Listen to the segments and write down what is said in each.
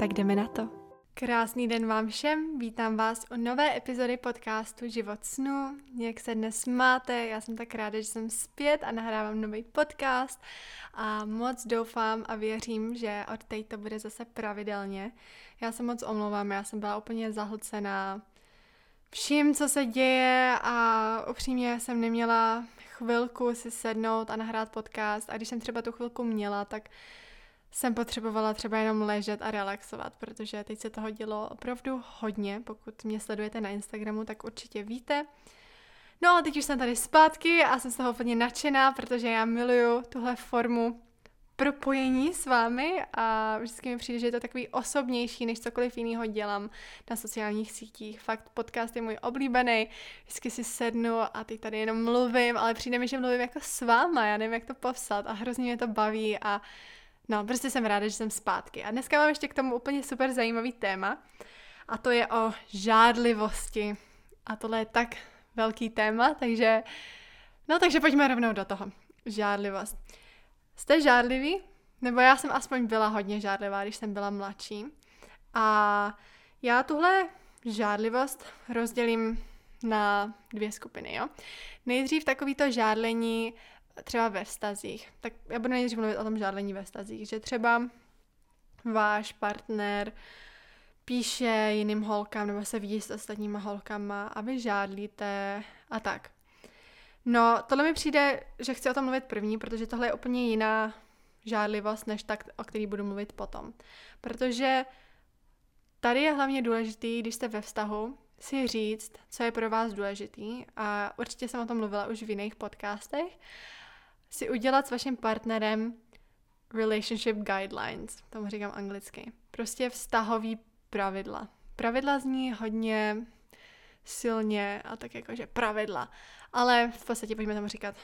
Tak jdeme na to. Krásný den vám všem, vítám vás u nové epizody podcastu Život snu. Jak se dnes máte? Já jsem tak ráda, že jsem zpět a nahrávám nový podcast a moc doufám a věřím, že od teď to bude zase pravidelně. Já se moc omlouvám, já jsem byla úplně zahlcená vším, co se děje a upřímně jsem neměla chvilku si sednout a nahrát podcast a když jsem třeba tu chvilku měla, tak jsem potřebovala třeba jenom ležet a relaxovat, protože teď se toho dělo opravdu hodně. Pokud mě sledujete na Instagramu, tak určitě víte. No a teď už jsem tady zpátky a jsem z toho úplně nadšená, protože já miluju tuhle formu propojení s vámi a vždycky mi přijde, že je to takový osobnější, než cokoliv jiného dělám na sociálních sítích. Fakt podcast je můj oblíbený, vždycky si sednu a teď tady jenom mluvím, ale přijde mi, že mluvím jako s váma, já nevím, jak to popsat a hrozně mě to baví a no, prostě jsem ráda, že jsem zpátky. A dneska mám ještě k tomu úplně super zajímavý téma a to je o žádlivosti. A tohle je tak velký téma, takže no, takže pojďme rovnou do toho. Žádlivost. Jste žádliví? Nebo já jsem aspoň byla hodně žádlivá, když jsem byla mladší. A já tuhle žádlivost rozdělím na dvě skupiny, jo. Nejdřív takovýto žádlení třeba ve vztazích. Tak já budu nejdřív mluvit o tom žádlení ve vztazích, že třeba váš partner píše jiným holkám nebo se vidí s ostatníma holkama a vy žádlíte a tak. No, tohle mi přijde, že chci o tom mluvit první, protože tohle je úplně jiná žádlivost, než tak, o který budu mluvit potom. Protože tady je hlavně důležitý, když jste ve vztahu, si říct, co je pro vás důležitý a určitě jsem o tom mluvila už v jiných podcastech, si udělat s vaším partnerem relationship guidelines, tomu říkám anglicky. Prostě vztahový pravidla. Pravidla zní hodně silně a tak jakože pravidla ale v podstatě pojďme tomu říkat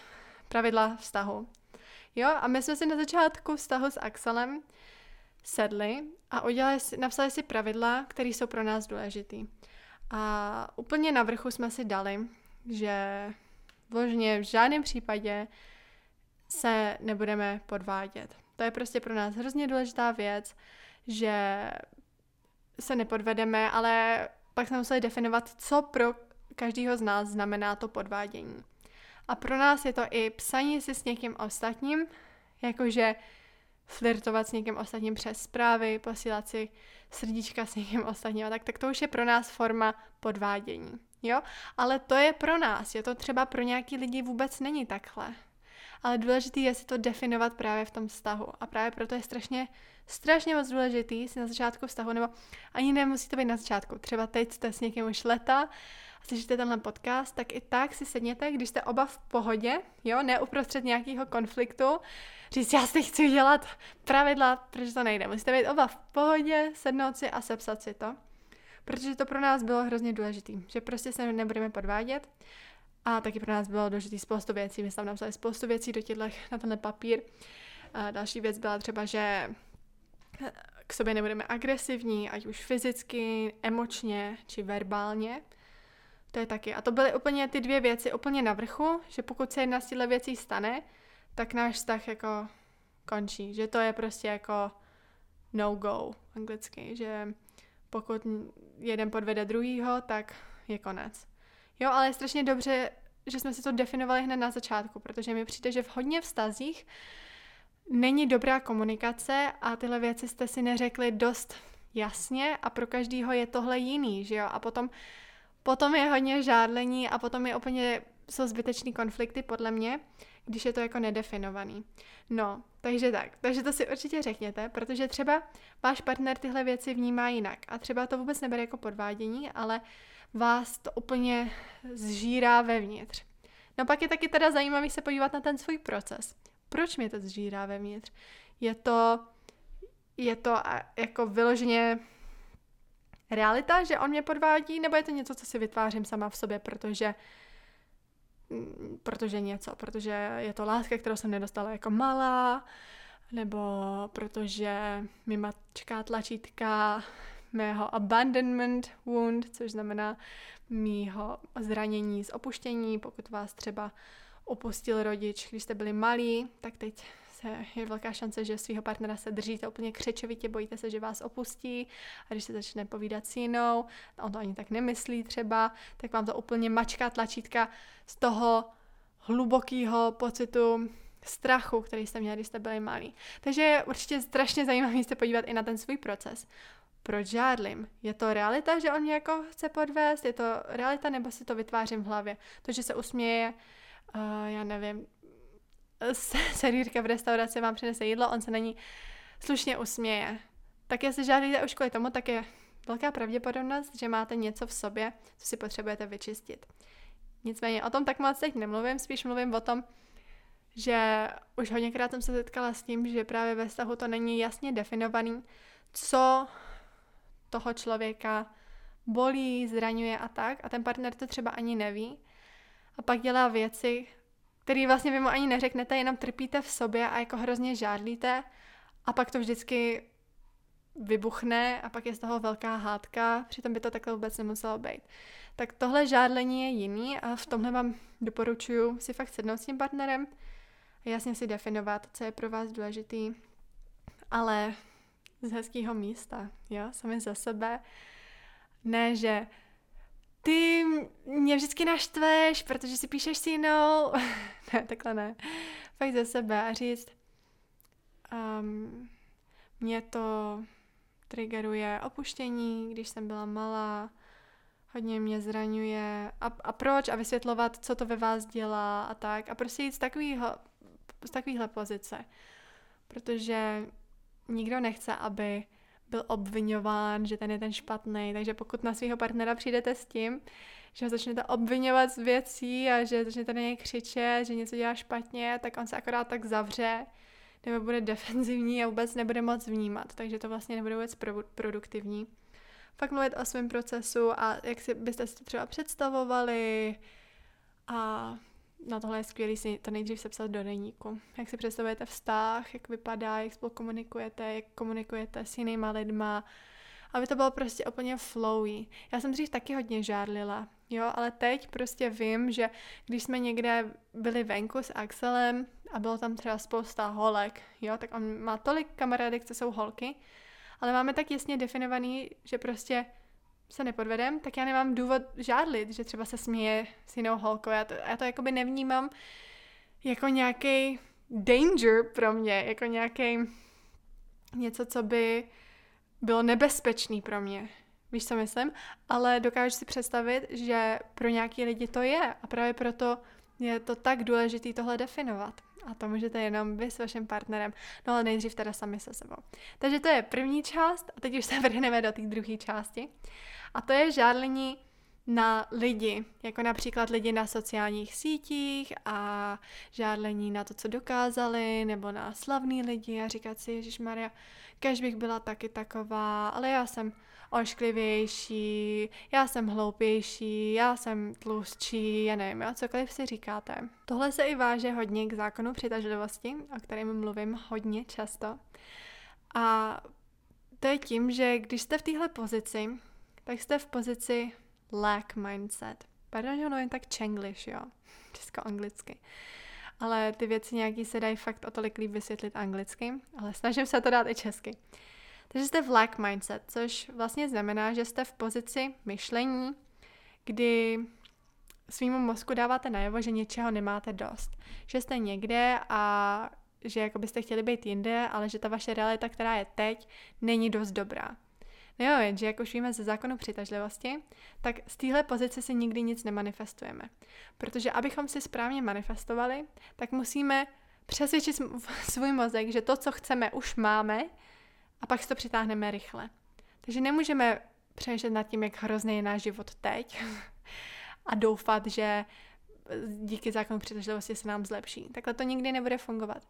pravidla vztahu. Jo, a my jsme si na začátku vztahu s Axelem sedli a udělali napsali si pravidla, které jsou pro nás důležitý. A úplně na vrchu jsme si dali, že vložně v žádném případě se nebudeme podvádět. To je prostě pro nás hrozně důležitá věc, že se nepodvedeme, ale pak jsme museli definovat, co pro každého z nás znamená to podvádění. A pro nás je to i psaní si s někým ostatním, jakože flirtovat s někým ostatním přes zprávy, posílat si srdíčka s někým ostatním a tak, tak to už je pro nás forma podvádění. Jo? Ale to je pro nás, je to třeba pro nějaký lidi vůbec není takhle. Ale důležité je si to definovat právě v tom vztahu. A právě proto je strašně, strašně moc důležitý si na začátku vztahu, nebo ani nemusí to být na začátku. Třeba teď jste s někým už leta slyšíte tenhle podcast, tak i tak si sedněte, když jste oba v pohodě, jo, ne uprostřed nějakého konfliktu, říct, já si chci dělat pravidla, protože to nejde. Musíte být oba v pohodě, sednout si a sepsat si to. Protože to pro nás bylo hrozně důležité, že prostě se nebudeme podvádět. A taky pro nás bylo důležité spoustu věcí. My jsme tam napsali spoustu věcí do těchto, na tenhle papír. A další věc byla třeba, že k sobě nebudeme agresivní, ať už fyzicky, emočně či verbálně. To je taky. A to byly úplně ty dvě věci úplně na vrchu, že pokud se jedna z těchto věcí stane, tak náš vztah jako končí. Že to je prostě jako no go anglicky, že pokud jeden podvede druhýho, tak je konec. Jo, ale je strašně dobře, že jsme si to definovali hned na začátku, protože mi přijde, že v hodně vztazích není dobrá komunikace a tyhle věci jste si neřekli dost jasně a pro každýho je tohle jiný, že jo? A potom Potom je hodně žádlení a potom je úplně, jsou zbytečný konflikty podle mě, když je to jako nedefinovaný. No, takže tak. Takže to si určitě řekněte, protože třeba váš partner tyhle věci vnímá jinak a třeba to vůbec nebere jako podvádění, ale vás to úplně zžírá vevnitř. No pak je taky teda zajímavý se podívat na ten svůj proces. Proč mě to zžírá vevnitř? Je to je to jako vyloženě realita, že on mě podvádí, nebo je to něco, co si vytvářím sama v sobě, protože protože něco, protože je to láska, kterou jsem nedostala jako malá, nebo protože mi mačká tlačítka mého abandonment wound, což znamená mýho zranění z opuštění, pokud vás třeba opustil rodič, když jste byli malí, tak teď se, je velká šance, že svého partnera se držíte úplně křečovitě, bojíte se, že vás opustí a když se začne povídat s jinou, on to ani tak nemyslí třeba, tak vám to úplně mačká tlačítka z toho hlubokého pocitu strachu, který jste měli, když jste byli malí. Takže je určitě strašně zajímavé se podívat i na ten svůj proces. Proč žádlím? Je to realita, že on mě jako chce podvést? Je to realita, nebo si to vytvářím v hlavě? To, že se usměje, uh, já nevím, servírka v restauraci vám přinese jídlo, on se na ní slušně usměje. Tak jestli žádlíte už kvůli tomu, tak je velká pravděpodobnost, že máte něco v sobě, co si potřebujete vyčistit. Nicméně o tom tak moc teď nemluvím, spíš mluvím o tom, že už hodněkrát jsem se setkala s tím, že právě ve vztahu to není jasně definovaný, co toho člověka bolí, zraňuje a tak a ten partner to třeba ani neví a pak dělá věci, který vlastně vy mu ani neřeknete, jenom trpíte v sobě a jako hrozně žádlíte a pak to vždycky vybuchne a pak je z toho velká hádka, přitom by to takhle vůbec nemuselo být. Tak tohle žádlení je jiný a v tomhle vám doporučuji si fakt sednout s tím partnerem a jasně si definovat, co je pro vás důležitý, ale z hezkého místa, jo, sami za sebe. Ne, že ty mě vždycky naštveš, protože si píšeš s jinou. ne, takhle ne. Fakt ze sebe a říct, um, mě to triggeruje opuštění, když jsem byla malá, hodně mě zraňuje a, a proč a vysvětlovat, co to ve vás dělá a tak a prostě jít z takovýho, z takovýhle pozice, protože nikdo nechce, aby byl obvinován, že ten je ten špatný. Takže pokud na svého partnera přijdete s tím, že ho začnete obvinovat z věcí a že začnete na něj křičet, že něco dělá špatně, tak on se akorát tak zavře nebo bude defenzivní a vůbec nebude moc vnímat. Takže to vlastně nebude vůbec pro- produktivní. Fakt mluvit o svém procesu a jak si byste si to třeba představovali a na tohle je skvělé si to nejdřív sepsat do deníku. Jak si představujete vztah, jak vypadá, jak spolu komunikujete, jak komunikujete s jinýma lidma, aby to bylo prostě úplně flowy. Já jsem dřív taky hodně žárlila, jo, ale teď prostě vím, že když jsme někde byli venku s Axelem a bylo tam třeba spousta holek, jo, tak on má tolik kamarádek, co jsou holky, ale máme tak jasně definovaný, že prostě se nepodvedem, tak já nemám důvod žádlit, že třeba se směje s jinou holkou. Já to, já to jakoby nevnímám jako nějaký danger pro mě, jako nějaký něco, co by bylo nebezpečný pro mě. Víš, co myslím? Ale dokážu si představit, že pro nějaký lidi to je a právě proto je to tak důležité tohle definovat. A to můžete jenom vy s vaším partnerem, no ale nejdřív teda sami se sebou. Takže to je první část a teď už se vrhneme do té druhé části. A to je žádlení na lidi, jako například lidi na sociálních sítích a žádlení na to, co dokázali, nebo na slavný lidi a říkat si, Ježíš Maria, kež bych byla taky taková, ale já jsem ošklivější, já jsem hloupější, já jsem tlustší, já nevím, jo, cokoliv si říkáte. Tohle se i váže hodně k zákonu přitažlivosti, o kterém mluvím hodně často. A to je tím, že když jste v téhle pozici, tak jste v pozici lack mindset. Pardon, že ono je tak čenglish, jo, česko-anglicky. Ale ty věci nějaký se dají fakt o tolik líp vysvětlit anglicky, ale snažím se to dát i česky. Takže jste v lack mindset, což vlastně znamená, že jste v pozici myšlení, kdy svýmu mozku dáváte najevo, že něčeho nemáte dost. Že jste někde a že jako byste chtěli být jinde, ale že ta vaše realita, která je teď, není dost dobrá. No jo, jenže jak už víme ze zákonu přitažlivosti, tak z téhle pozice si nikdy nic nemanifestujeme. Protože abychom si správně manifestovali, tak musíme přesvědčit svůj mozek, že to, co chceme, už máme a pak si to přitáhneme rychle. Takže nemůžeme přemýšlet nad tím, jak hrozný je náš život teď a doufat, že díky zákonu přitažlivosti se nám zlepší. Takhle to nikdy nebude fungovat.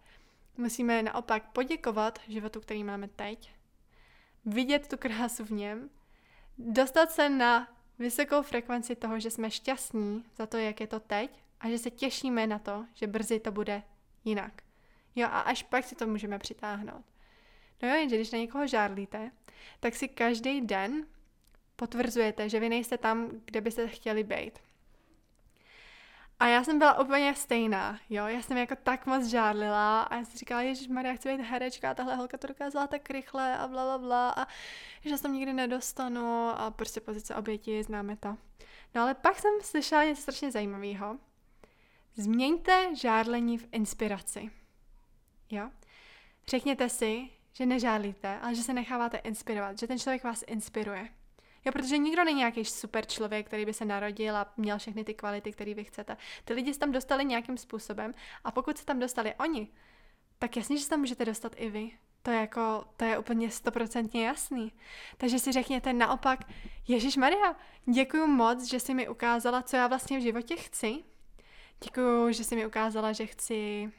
Musíme naopak poděkovat životu, který máme teď vidět tu krásu v něm, dostat se na vysokou frekvenci toho, že jsme šťastní za to, jak je to teď a že se těšíme na to, že brzy to bude jinak. Jo, a až pak si to můžeme přitáhnout. No jo, jenže když na někoho žárlíte, tak si každý den potvrzujete, že vy nejste tam, kde byste chtěli být. A já jsem byla úplně stejná, jo, já jsem jako tak moc žádlila a já jsem říkala, Ježíš Maria, chci být herečka a tahle holka to dokázala tak rychle a bla, bla, bla a že se tam nikdy nedostanu a prostě pozice oběti, známe to. No ale pak jsem slyšela něco strašně zajímavého. Změňte žádlení v inspiraci. Jo? Řekněte si, že nežádlíte, ale že se necháváte inspirovat, že ten člověk vás inspiruje. Jo, protože nikdo není nějaký super člověk, který by se narodil a měl všechny ty kvality, které vy chcete. Ty lidi se tam dostali nějakým způsobem a pokud se tam dostali oni, tak jasně, že se tam můžete dostat i vy. To je jako, to je úplně stoprocentně jasný. Takže si řekněte naopak, Ježíš Maria, děkuji moc, že jsi mi ukázala, co já vlastně v životě chci. Děkuji, že jsi mi ukázala, že chci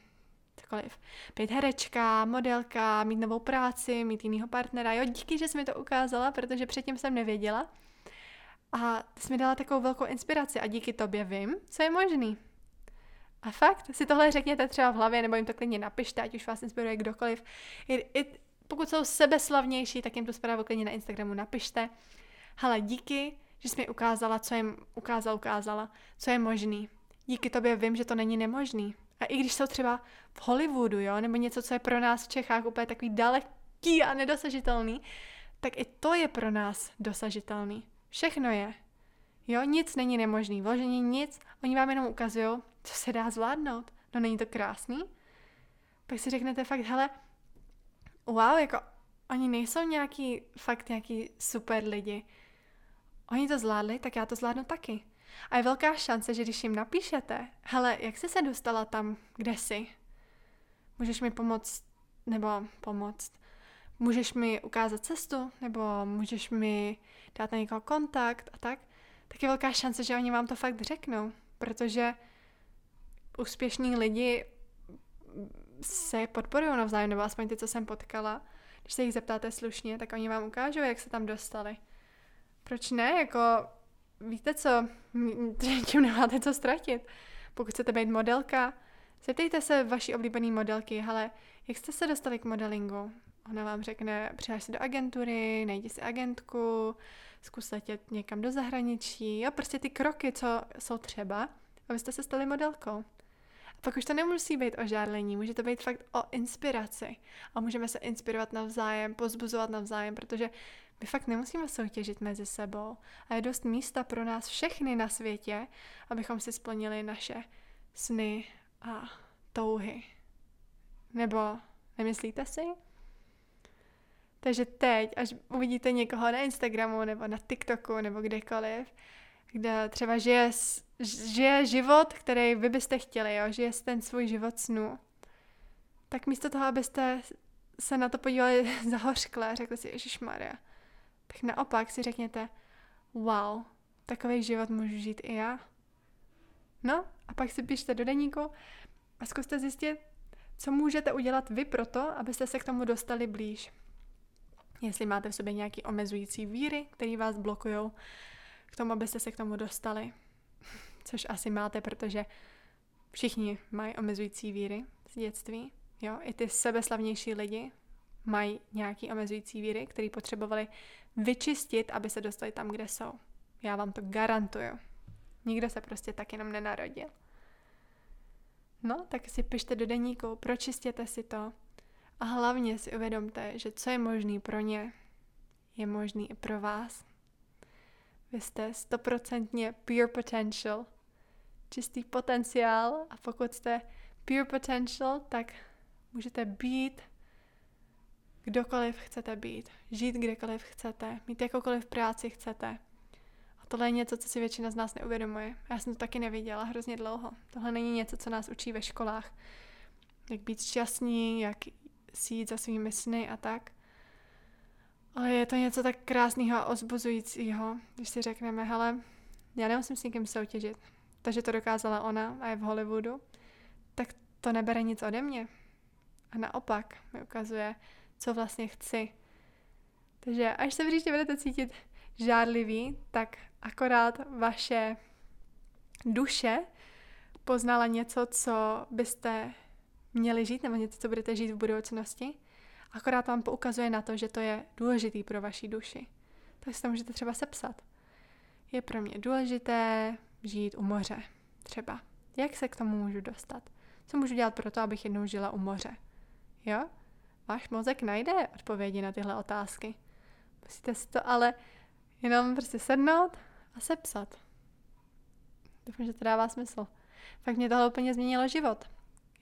cokoliv. Být herečka, modelka, mít novou práci, mít jinýho partnera. Jo, díky, že jsi mi to ukázala, protože předtím jsem nevěděla. A jsi mi dala takovou velkou inspiraci a díky tobě vím, co je možný. A fakt, si tohle řekněte třeba v hlavě, nebo jim to klidně napište, ať už vás inspiruje kdokoliv. I, i, pokud jsou sebeslavnější, tak jim tu zprávu klidně na Instagramu napište. Hele, díky, že jsi mi ukázala, co jim ukázal, ukázala, co je možný. Díky tobě vím, že to není nemožný. A i když jsou třeba v Hollywoodu, jo, nebo něco, co je pro nás v Čechách úplně takový daleký a nedosažitelný, tak i to je pro nás dosažitelný. Všechno je. Jo, nic není nemožný, vložení nic, oni vám jenom ukazují, co se dá zvládnout. No není to krásný? Pak si řeknete fakt, hele, wow, jako oni nejsou nějaký, fakt nějaký super lidi. Oni to zvládli, tak já to zvládnu taky. A je velká šance, že když jim napíšete, hele, jak jsi se dostala tam, kde jsi? Můžeš mi pomoct, nebo pomoct, můžeš mi ukázat cestu, nebo můžeš mi dát na někoho kontakt a tak, tak je velká šance, že oni vám to fakt řeknou, protože úspěšní lidi se podporují navzájem, nebo aspoň ty, co jsem potkala. Když se jich zeptáte slušně, tak oni vám ukážou, jak se tam dostali. Proč ne? Jako víte co, tím nemáte co ztratit. Pokud chcete být modelka, zeptejte se vaší oblíbené modelky, hele, jak jste se dostali k modelingu? Ona vám řekne, přihlaš se do agentury, najdi si agentku, zkus letět někam do zahraničí, jo, prostě ty kroky, co jsou třeba, abyste se stali modelkou. A pak už to nemusí být o žádlení, může to být fakt o inspiraci. A můžeme se inspirovat navzájem, pozbuzovat navzájem, protože my fakt nemusíme soutěžit mezi sebou a je dost místa pro nás všechny na světě, abychom si splnili naše sny a touhy. Nebo nemyslíte si? Takže teď, až uvidíte někoho na Instagramu nebo na TikToku nebo kdekoliv, kde třeba žije, žije život, který vy byste chtěli, jo? žije ten svůj život snu, tak místo toho, abyste se na to podívali zahořkle řekli si, Ježíš Maria, tak naopak si řekněte, wow, takový život můžu žít i já. No a pak si pište do deníku a zkuste zjistit, co můžete udělat vy proto, abyste se k tomu dostali blíž. Jestli máte v sobě nějaký omezující víry, které vás blokují k tomu, abyste se k tomu dostali. Což asi máte, protože všichni mají omezující víry z dětství. Jo, i ty sebeslavnější lidi mají nějaký omezující víry, které potřebovali vyčistit, aby se dostali tam, kde jsou. Já vám to garantuju. Nikdo se prostě tak jenom nenarodil. No, tak si pište do deníku, pročistěte si to a hlavně si uvědomte, že co je možný pro ně, je možný i pro vás. Vy jste stoprocentně pure potential, čistý potenciál a pokud jste pure potential, tak můžete být kdokoliv chcete být, žít kdekoliv chcete, mít jakoukoliv práci chcete. A tohle je něco, co si většina z nás neuvědomuje. Já jsem to taky neviděla hrozně dlouho. Tohle není něco, co nás učí ve školách. Jak být šťastní, jak si jít za svými sny a tak. Ale je to něco tak krásného a ozbuzujícího, když si řekneme, hele, já nemusím s někým soutěžit. To, že to dokázala ona a je v Hollywoodu, tak to nebere nic ode mě. A naopak mi ukazuje, co vlastně chci. Takže až se příště budete cítit žádlivý, tak akorát vaše duše poznala něco, co byste měli žít, nebo něco, co budete žít v budoucnosti. Akorát vám poukazuje na to, že to je důležitý pro vaši duši. Takže to můžete třeba sepsat. Je pro mě důležité žít u moře. Třeba. Jak se k tomu můžu dostat? Co můžu dělat pro to, abych jednou žila u moře? Jo? Váš mozek najde odpovědi na tyhle otázky. Musíte si to ale jenom prostě sednout a sepsat. Doufám, že to dává smysl. Fakt mě tohle úplně změnilo život.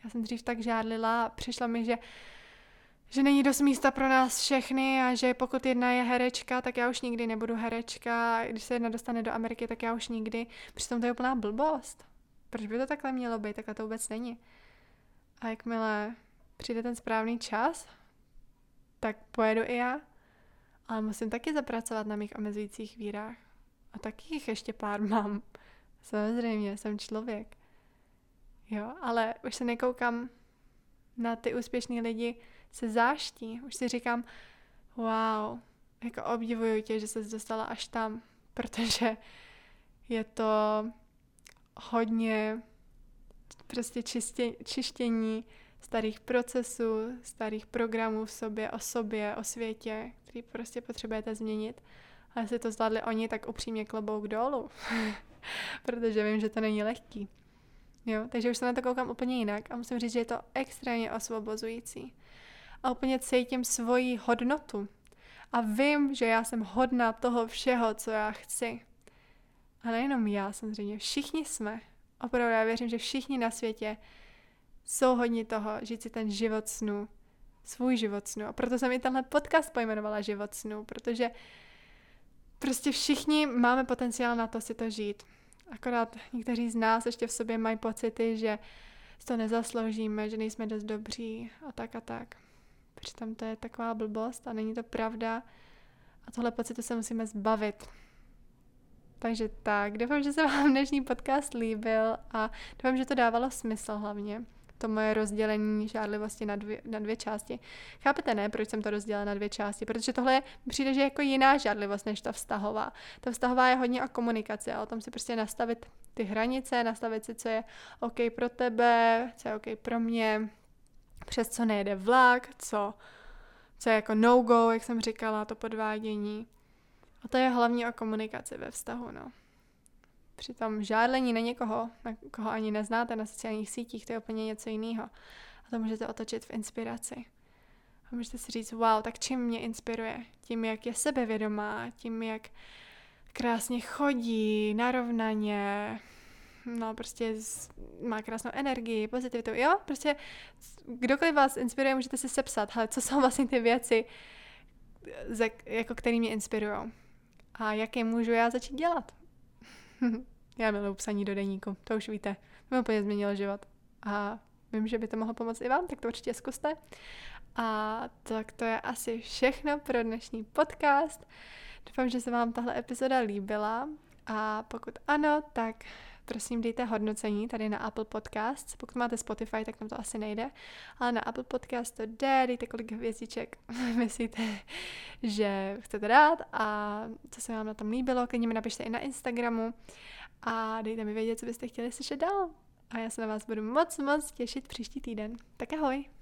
Já jsem dřív tak žádlila a přišlo mi, že že není dost místa pro nás všechny a že pokud jedna je herečka, tak já už nikdy nebudu herečka. Když se jedna dostane do Ameriky, tak já už nikdy. Přitom to je úplná blbost. Proč by to takhle mělo být? Takhle to vůbec není. A jakmile přijde ten správný čas, tak pojedu i já. Ale musím taky zapracovat na mých omezujících vírách. A taky jich ještě pár mám. Samozřejmě, jsem člověk. Jo, ale už se nekoukám na ty úspěšné lidi se záští. Už si říkám, wow, jako obdivuju tě, že se dostala až tam, protože je to hodně prostě čistě, čištění starých procesů, starých programů v sobě, o sobě, o světě, který prostě potřebujete změnit. A jestli to zvládli oni, tak upřímně klobouk dolů. protože vím, že to není lehký. Jo, takže už se na to koukám úplně jinak a musím říct, že je to extrémně osvobozující. A úplně cítím svoji hodnotu. A vím, že já jsem hodná toho všeho, co já chci. A nejenom já, samozřejmě, všichni jsme. Opravdu já věřím, že všichni na světě jsou hodní toho žít si ten život snu, svůj život snu. A proto jsem i tenhle podcast pojmenovala život snu, protože prostě všichni máme potenciál na to si to žít. Akorát někteří z nás ještě v sobě mají pocity, že to nezasloužíme, že nejsme dost dobří a tak a tak. Přitom to je taková blbost a není to pravda. A tohle pocitu se musíme zbavit. Takže tak, doufám, že se vám dnešní podcast líbil a doufám, že to dávalo smysl hlavně to moje rozdělení žádlivosti na dvě, na dvě části. Chápete, ne, proč jsem to rozdělila na dvě části? Protože tohle je, přijde, že je jako jiná žádlivost než ta vztahová. Ta vztahová je hodně o komunikaci a o tom si prostě nastavit ty hranice, nastavit si, co je OK pro tebe, co je OK pro mě, přes co nejde vlak, co, co je jako no-go, jak jsem říkala, to podvádění. A to je hlavně o komunikaci ve vztahu, no. Přitom žádlení na někoho, na koho ani neznáte na sociálních sítích, to je úplně něco jiného. A to můžete otočit v inspiraci. A můžete si říct, wow, tak čím mě inspiruje? Tím, jak je sebevědomá, tím, jak krásně chodí, narovnaně, no prostě má krásnou energii, pozitivitu, jo, prostě kdokoliv vás inspiruje, můžete si sepsat, ale co jsou vlastně ty věci, jako které mě inspirují a jak je můžu já začít dělat. Já miluji psaní do deníku, to už víte. To mi úplně změnilo život. A vím, že by to mohlo pomoct i vám, tak to určitě zkuste. A tak to je asi všechno pro dnešní podcast. Doufám, že se vám tahle epizoda líbila a pokud ano, tak prosím dejte hodnocení tady na Apple Podcast. Pokud máte Spotify, tak tam to asi nejde, ale na Apple Podcast to jde, dejte kolik hvězdiček myslíte, že chcete dát a co se vám na tom líbilo, klidně mi napište i na Instagramu a dejte mi vědět, co byste chtěli slyšet dál. A já se na vás budu moc, moc těšit příští týden. Tak ahoj!